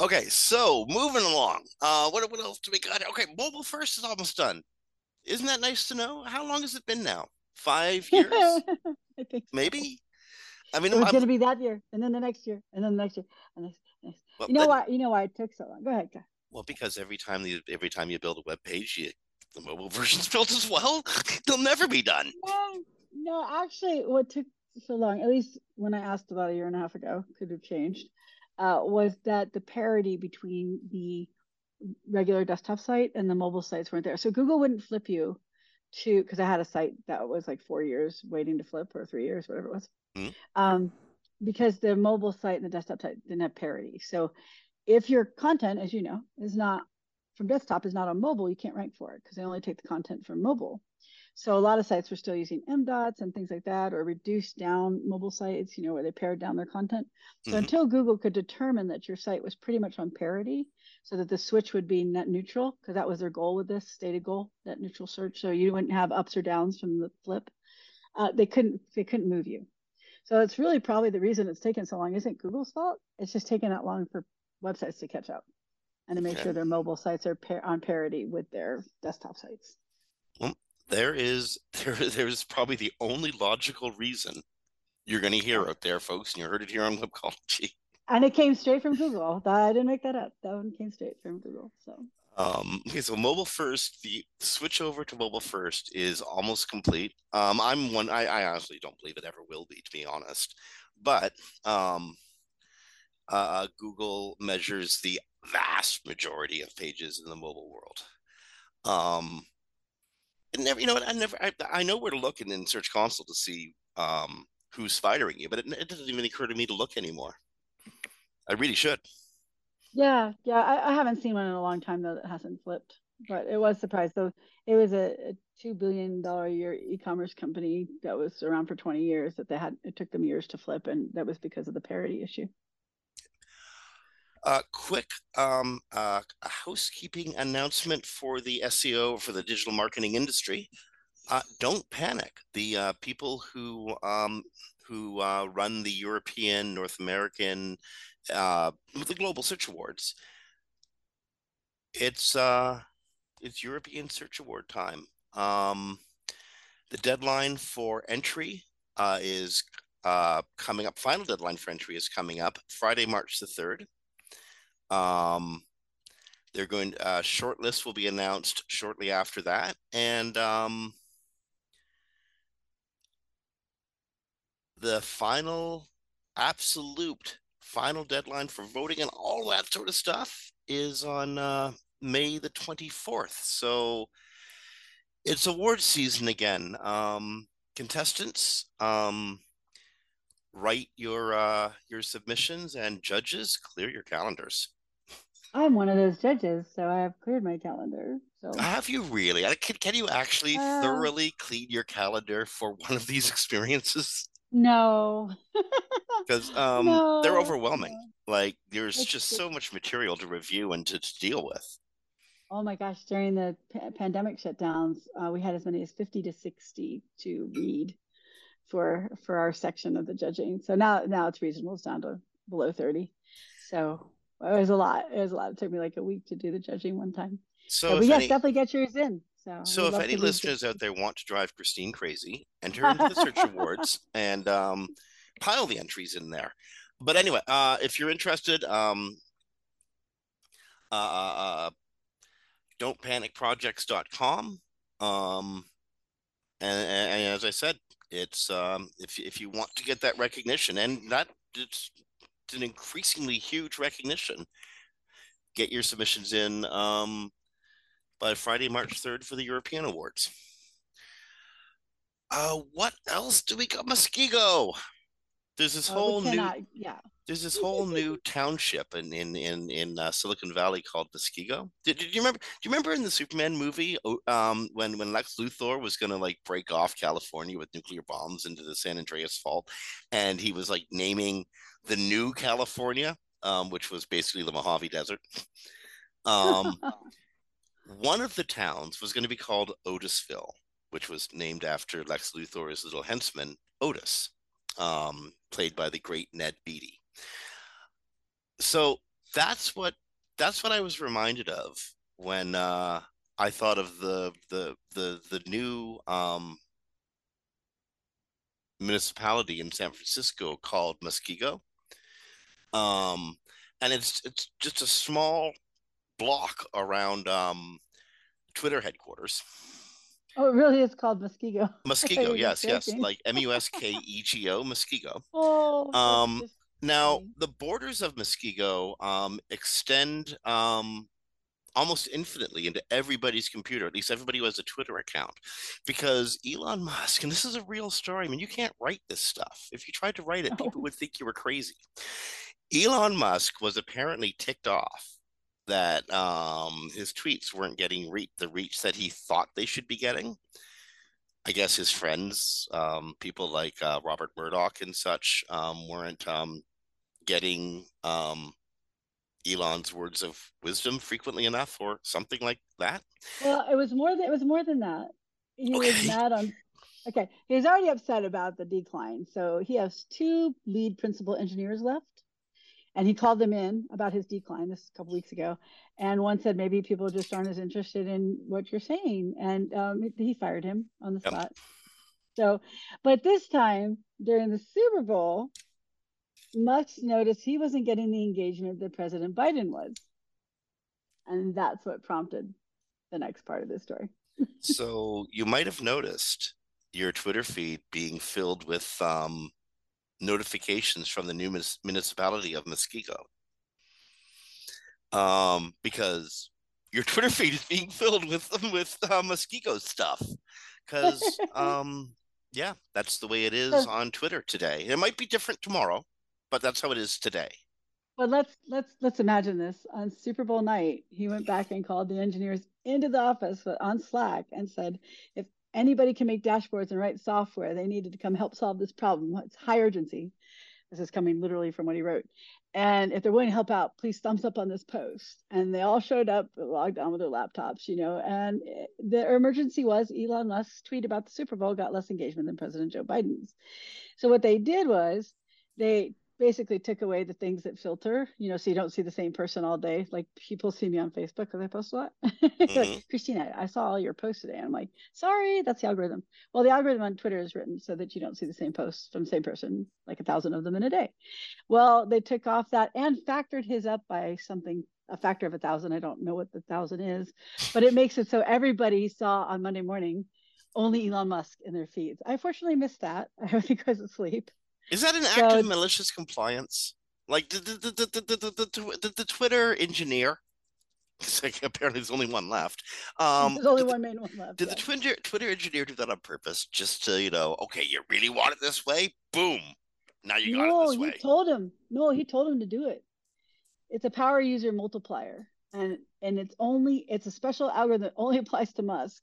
okay so moving along uh what, what else do we got okay mobile first is almost done isn't that nice to know? How long has it been now? Five years? I think so. maybe. I mean, it's going to be that year, and then the next year, and then the next year, and next. next. Well, you know why? You know why it took so long? Go ahead, go. Well, because every time you every time you build a web page, you the mobile version's built as well. They'll never be done. No, no, actually, what took so long, at least when I asked about a year and a half ago, could have changed, uh, was that the parity between the regular desktop site and the mobile sites weren't there. So Google wouldn't flip you to because I had a site that was like four years waiting to flip or three years, whatever it was. Mm-hmm. Um, because the mobile site and the desktop site didn't have parity. So if your content, as you know, is not from desktop is not on mobile, you can't rank for it because they only take the content from mobile. So a lot of sites were still using MDOTs and things like that, or reduced down mobile sites, you know, where they pared down their content. So mm-hmm. until Google could determine that your site was pretty much on parity, so that the switch would be net neutral, because that was their goal with this stated goal, net neutral search. So you wouldn't have ups or downs from the flip. Uh, they couldn't they couldn't move you. So it's really probably the reason it's taken so long isn't Google's fault. It's just taken that long for websites to catch up and to make okay. sure their mobile sites are par- on parity with their desktop sites. Well, there is there there's probably the only logical reason you're going to hear out there, folks, and you heard it here on Webcology. And it came straight from Google. I didn't make that up. That one came straight from Google. So. Um, okay, so mobile first, the switch over to mobile first is almost complete. Um, I'm one. I, I honestly don't believe it ever will be, to be honest. But um, uh, Google measures the vast majority of pages in the mobile world. Um, never, you know, I never, I, I know where to look in, in Search Console to see um, who's firing you, but it, it, doesn't even occur to me to look anymore. I really should. Yeah, yeah, I, I haven't seen one in a long time though that hasn't flipped, but it was surprised though. It was a, a two billion dollar year e-commerce company that was around for twenty years that they had. It took them years to flip, and that was because of the parity issue. Uh, quick um, uh, housekeeping announcement for the SEO for the digital marketing industry. Uh, don't panic. The uh, people who um, who uh, run the European, North American, uh, the Global Search Awards. It's it's European Search Award time. Um, the deadline for entry is coming up. Final deadline for entry is coming up Friday, March the third. Um, they're going uh, short list will be announced shortly after that, and um, the final absolute final deadline for voting and all that sort of stuff is on uh, May the 24th. So it's award season again. Um, contestants, um, write your uh, your submissions, and judges, clear your calendars. I'm one of those judges, so I have cleared my calendar. So have you really? Can, can you actually uh, thoroughly clean your calendar for one of these experiences? No, because um, no. they're overwhelming. Like there's it's, just so much material to review and to, to deal with. Oh my gosh! During the p- pandemic shutdowns, uh, we had as many as fifty to sixty to read for for our section of the judging. So now now it's reasonable. It's down to below thirty. So it was a lot. It was a lot. It took me like a week to do the judging one time. So, but yes, any, definitely get yours in. So, so if any listeners out there want to drive Christine crazy, enter into the search awards and um, pile the entries in there. But anyway, uh, if you're interested, um, uh, uh, uh don't panicprojects.com. Um, and, and, as I said, it's um, if if you want to get that recognition, and that it's, an increasingly huge recognition. Get your submissions in um, by Friday, March third for the European Awards. Uh, what else do we got? Muskego. There's this uh, whole cannot, new yeah. There's this whole new township in in in in uh, Silicon Valley called Muskego. Did, did you remember? Do you remember in the Superman movie um, when when Lex Luthor was gonna like break off California with nuclear bombs into the San Andreas Fault, and he was like naming the new California, um, which was basically the Mojave Desert. Um, one of the towns was going to be called Otisville, which was named after Lex Luthor's little henchman Otis um, played by the great Ned Beatty. So that's what that's what I was reminded of when uh, I thought of the the the the new um, municipality in San Francisco called Muskego. Um, and it's it's just a small block around um, Twitter headquarters. Oh, it really is called Muskego. Muskego, yes, yes, like M U S K E G O, Muskego. Oh. Um, now the borders of Muskego um, extend um, almost infinitely into everybody's computer. At least everybody who has a Twitter account, because Elon Musk, and this is a real story. I mean, you can't write this stuff. If you tried to write it, no. people would think you were crazy. Elon Musk was apparently ticked off that um, his tweets weren't getting re- the reach that he thought they should be getting. I guess his friends, um, people like uh, Robert Murdoch and such, um, weren't um, getting um, Elon's words of wisdom frequently enough, or something like that. Well, it was more than it was more than that. He okay. was mad on. Okay, he's already upset about the decline, so he has two lead principal engineers left and he called them in about his decline this a couple weeks ago and one said maybe people just aren't as interested in what you're saying. And um, he fired him on the yep. spot. So but this time during the super bowl musk noticed he wasn't getting the engagement that president biden was. And that's what prompted the next part of this story. So you might have noticed your twitter feed being filled with um, notifications from the new municipality of Muskego. Um, because your Twitter feed is being filled with with uh, Muskego stuff. Because um, yeah, that's the way it is on Twitter today. It might be different tomorrow, but that's how it is today. But let's let's let's imagine this on Super Bowl night. He went back and called the engineers into the office on Slack and said, if anybody can make dashboards and write software. They needed to come help solve this problem. It's high urgency. This is coming literally from what he wrote. And if they're willing to help out, please thumbs up on this post. And they all showed up, logged on with their laptops, you know. And the emergency was Elon Musk's tweet about the Super Bowl got less engagement than President Joe Biden's. So what they did was they basically took away the things that filter, you know, so you don't see the same person all day. Like people see me on Facebook because I post a lot. Mm-hmm. like, Christina, I saw all your posts today. I'm like, sorry, that's the algorithm. Well, the algorithm on Twitter is written so that you don't see the same posts from the same person, like a thousand of them in a day. Well, they took off that and factored his up by something a factor of a thousand. I don't know what the thousand is, but it makes it so everybody saw on Monday morning only Elon Musk in their feeds. I fortunately missed that. I think I was asleep. Is that an act so, of malicious compliance? Like the the, the, the, the, the, the, the Twitter engineer, like apparently there's only one left. Um, there's only one main one left. Did yeah. the Twitter Twitter engineer do that on purpose, just to you know, okay, you really want it this way? Boom! Now you got no, it this way. he told him. No, he told him to do it. It's a power user multiplier, and and it's only it's a special algorithm that only applies to Musk,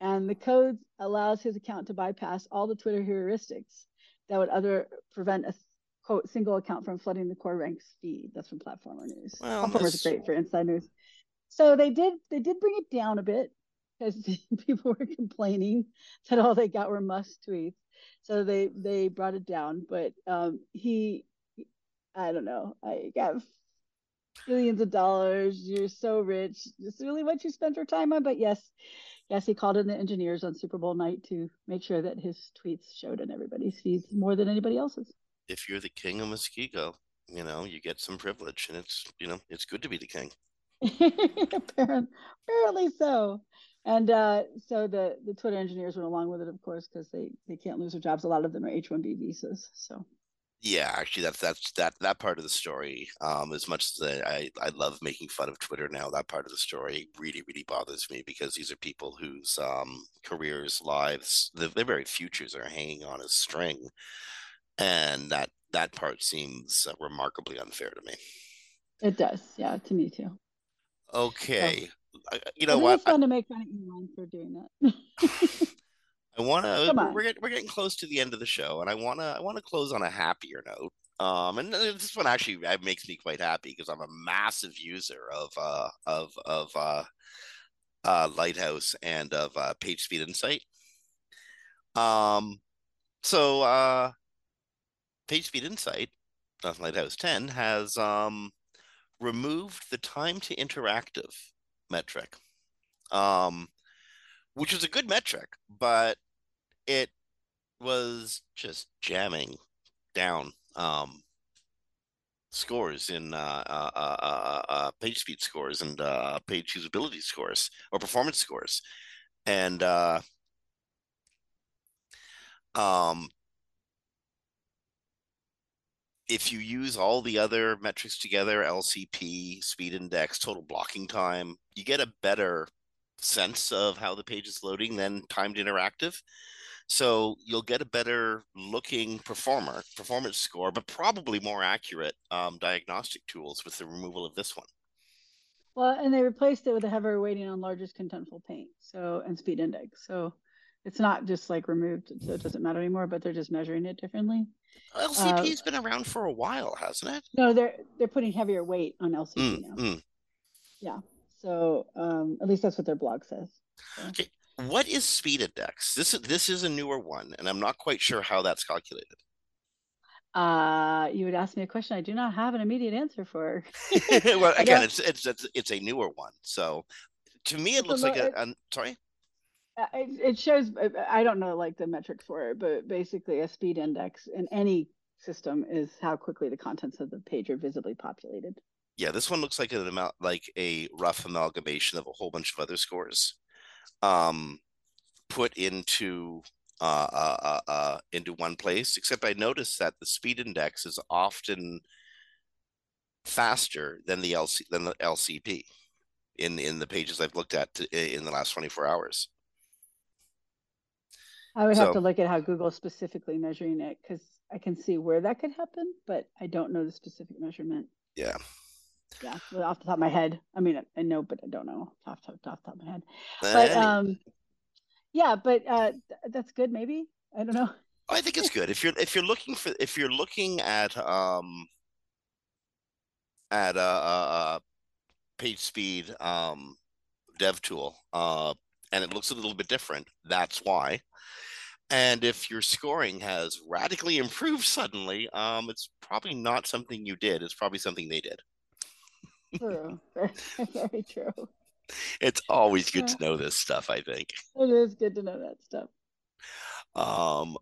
and the code allows his account to bypass all the Twitter heuristics that would other prevent a quote single account from flooding the core ranks feed. That's from Platformer News. Well, Platformer is great for inside news. So they did they did bring it down a bit because people were complaining that all they got were must tweets. So they they brought it down, but um, he, I don't know, I got billions of dollars. You're so rich. This is really what you spent your time on. But yes, yes, he called in the engineers on Super Bowl night to make sure that his tweets showed in everybody's feeds more than anybody else's. If you're the king of Muskego, you know, you get some privilege and it's, you know, it's good to be the king. apparently, apparently so. and uh, so the the Twitter engineers went along with it, of course, because they they can't lose their jobs. A lot of them are H one B visas. So yeah, actually, that's that's that that part of the story. Um, as much as I I love making fun of Twitter now, that part of the story really really bothers me because these are people whose um, careers, lives, their, their very futures are hanging on a string, and that that part seems uh, remarkably unfair to me. It does, yeah, to me too. Okay, so, you know what? It's fun I, to make fun of Elon for doing that. I want to. We're getting, we're getting close to the end of the show, and I want to. I want to close on a happier note. Um, and this one actually makes me quite happy because I'm a massive user of uh of of uh, uh Lighthouse and of uh, PageSpeed Insight. Um, so uh, PageSpeed Insight, uh, Lighthouse 10 has um removed the time to interactive metric. Um, which was a good metric, but it was just jamming down um, scores in uh, uh, uh, uh, uh page speed scores and uh, page usability scores or performance scores, and um, if you use all the other metrics together, LCP, speed index, total blocking time, you get a better sense of how the page is loading than timed interactive. So you'll get a better looking performer performance score, but probably more accurate um, diagnostic tools with the removal of this one. Well, and they replaced it with a heavier weighting on largest contentful paint, so and speed index. So it's not just like removed, so it doesn't matter anymore. But they're just measuring it differently. LCP's uh, been around for a while, hasn't it? No, they're they're putting heavier weight on LCP mm, now. Mm. Yeah, so um, at least that's what their blog says. So. Okay, what is speed index? This is this is a newer one, and I'm not quite sure how that's calculated. Uh, you would ask me a question I do not have an immediate answer for. well, again, it's, it's, it's it's a newer one, so to me it looks like a, a sorry. Uh, it, it shows. Uh, I don't know like the metrics for it, but basically a speed index in any system is how quickly the contents of the page are visibly populated. Yeah, this one looks like an amount like a rough amalgamation of a whole bunch of other scores um, put into uh, uh, uh, uh, into one place. Except I noticed that the speed index is often faster than the LC than the LCP in in the pages I've looked at to, in the last 24 hours. I would so, have to look at how Google's specifically measuring it because I can see where that could happen, but I don't know the specific measurement. Yeah. Yeah, off the top of my head. I mean, I know, but I don't know off, off, off the top of my head. But um, yeah, but uh, that's good. Maybe I don't know. I think it's good if you're if you're looking for if you're looking at um at a, a, a page speed um dev tool uh and it looks a little bit different. That's why. And if your scoring has radically improved suddenly, um, it's probably not something you did. It's probably something they did. True. Very true. It's always good to know this stuff, I think. It is good to know that stuff. Um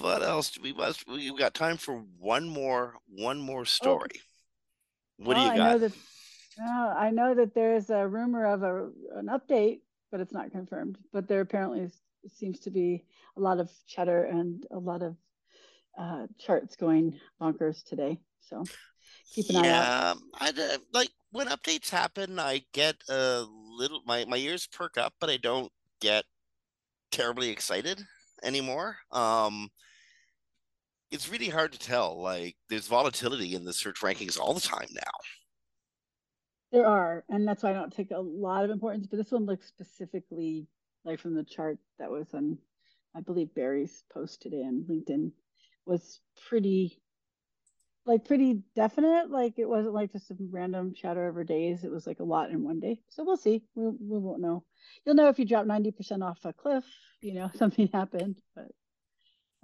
what else do we must we've got time for one more one more oh. story. Oh. What well, do you got? I know that uh, I know that there's a rumor of a an update, but it's not confirmed. But there apparently seems to be a lot of chatter and a lot of uh, charts going bonkers today. So keep an yeah, eye out. I like when updates happen. I get a little my my ears perk up, but I don't get terribly excited anymore. Um, it's really hard to tell. Like there's volatility in the search rankings all the time now. There are, and that's why I don't take a lot of importance. But this one looks specifically like from the chart that was on, I believe Barry's post today on LinkedIn was pretty like pretty definite. Like it wasn't like just some random chatter over days. It was like a lot in one day. So we'll see. We we won't know. You'll know if you drop ninety percent off a cliff. You know something happened. But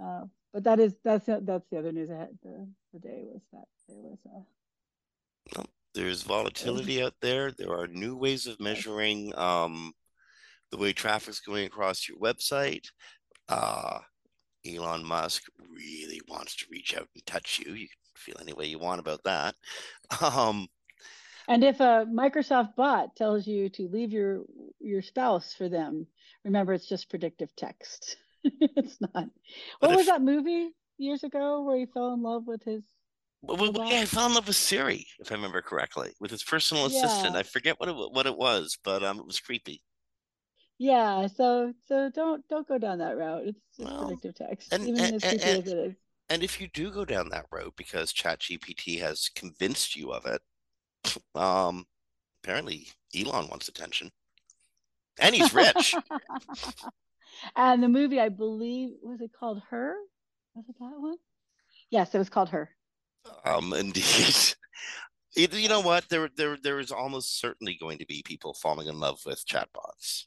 uh, but that is that's that's the other news ahead. The the day was that there was a. Well, there's volatility out there. There are new ways of measuring um, the way traffic's going across your website. Uh, Elon Musk really wants to reach out and touch you. You feel any way you want about that. Um, And if a Microsoft bot tells you to leave your your spouse for them, remember it's just predictive text. it's not. What but was that movie years ago where he fell in love with his? Well, yeah, I fell in love with Siri, if I remember correctly, with his personal yeah. assistant. I forget what it what it was, but um, it was creepy. Yeah, so so don't don't go down that route. It's just well, predictive text, and, even and, as creepy and, as it is. And if you do go down that road because ChatGPT has convinced you of it, um, apparently Elon wants attention, and he's rich. and the movie, I believe, was it called Her? Was it that one? Yes, it was called Her. Um, indeed. you know what? There, there, there is almost certainly going to be people falling in love with chatbots.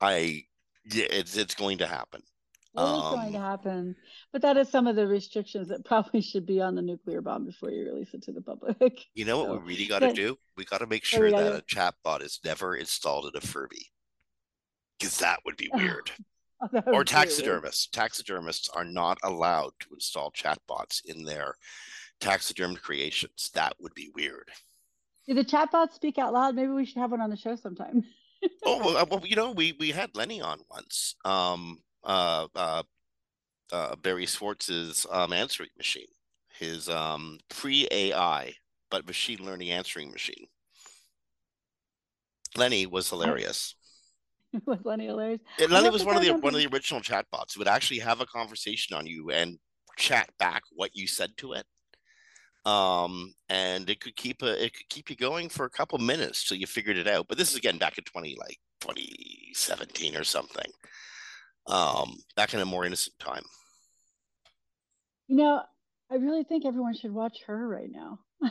I, yeah, it's it's going to happen. It is um, going to happen, but that is some of the restrictions that probably should be on the nuclear bomb before you release it to the public. You know so, what we really got to do? We got to make sure that a chatbot is never installed in a Furby, because that would be weird. oh, or taxidermists. Taxidermists are not allowed to install chatbots in their taxidermed creations. That would be weird. Do the chatbots speak out loud? Maybe we should have one on the show sometime. oh well, you know, we we had Lenny on once. Um, uh, uh, uh, Barry Schwartz's um, answering machine, his um, pre AI but machine learning answering machine. Lenny was hilarious. was Lenny hilarious? And Lenny was one of the one of the original chatbots who would actually have a conversation on you and chat back what you said to it. Um, and it could keep a it could keep you going for a couple minutes till you figured it out. But this is again back in twenty like twenty seventeen or something um, back in a more innocent time. You know, I really think everyone should watch her right now.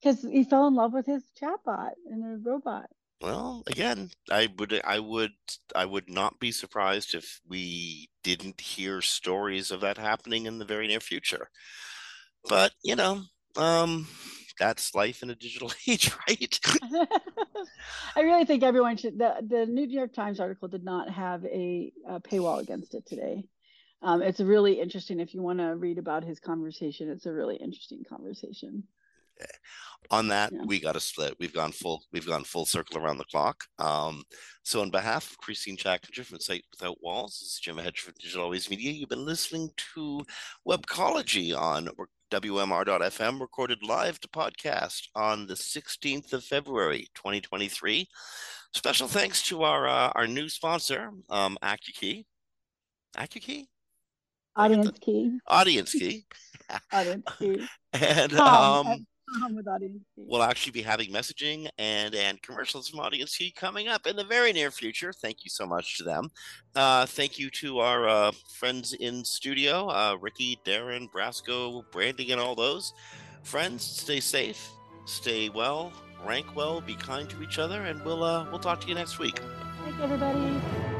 Because he fell in love with his chatbot and the robot. Well, again, I would, I would, I would not be surprised if we didn't hear stories of that happening in the very near future. But you know, um, that's life in a digital age, right? I really think everyone should. The, the New York Times article did not have a, a paywall against it today. Um, it's really interesting if you want to read about his conversation. It's a really interesting conversation. Okay. On that, yeah. we got a split. We've gone full. We've gone full circle around the clock. Um, so, on behalf of Christine Schachinger from Site Without Walls, this is Jim Hedge from Digital Always Media. You've been listening to Webcology on WMR.FM, recorded live to podcast on the 16th of February, 2023. Special thanks to our uh, our new sponsor, um, AccuKey. AccuKey? Audience Key. Audience Key. Audience Key. and um, with Audience. We'll actually be having messaging and and commercials from Audience Key coming up in the very near future. Thank you so much to them. Uh, thank you to our uh, friends in studio, uh, Ricky, Darren, Brasco, Branding, and all those friends. Stay safe, stay well, rank well, be kind to each other, and we'll uh, we'll talk to you next week. Thanks, everybody.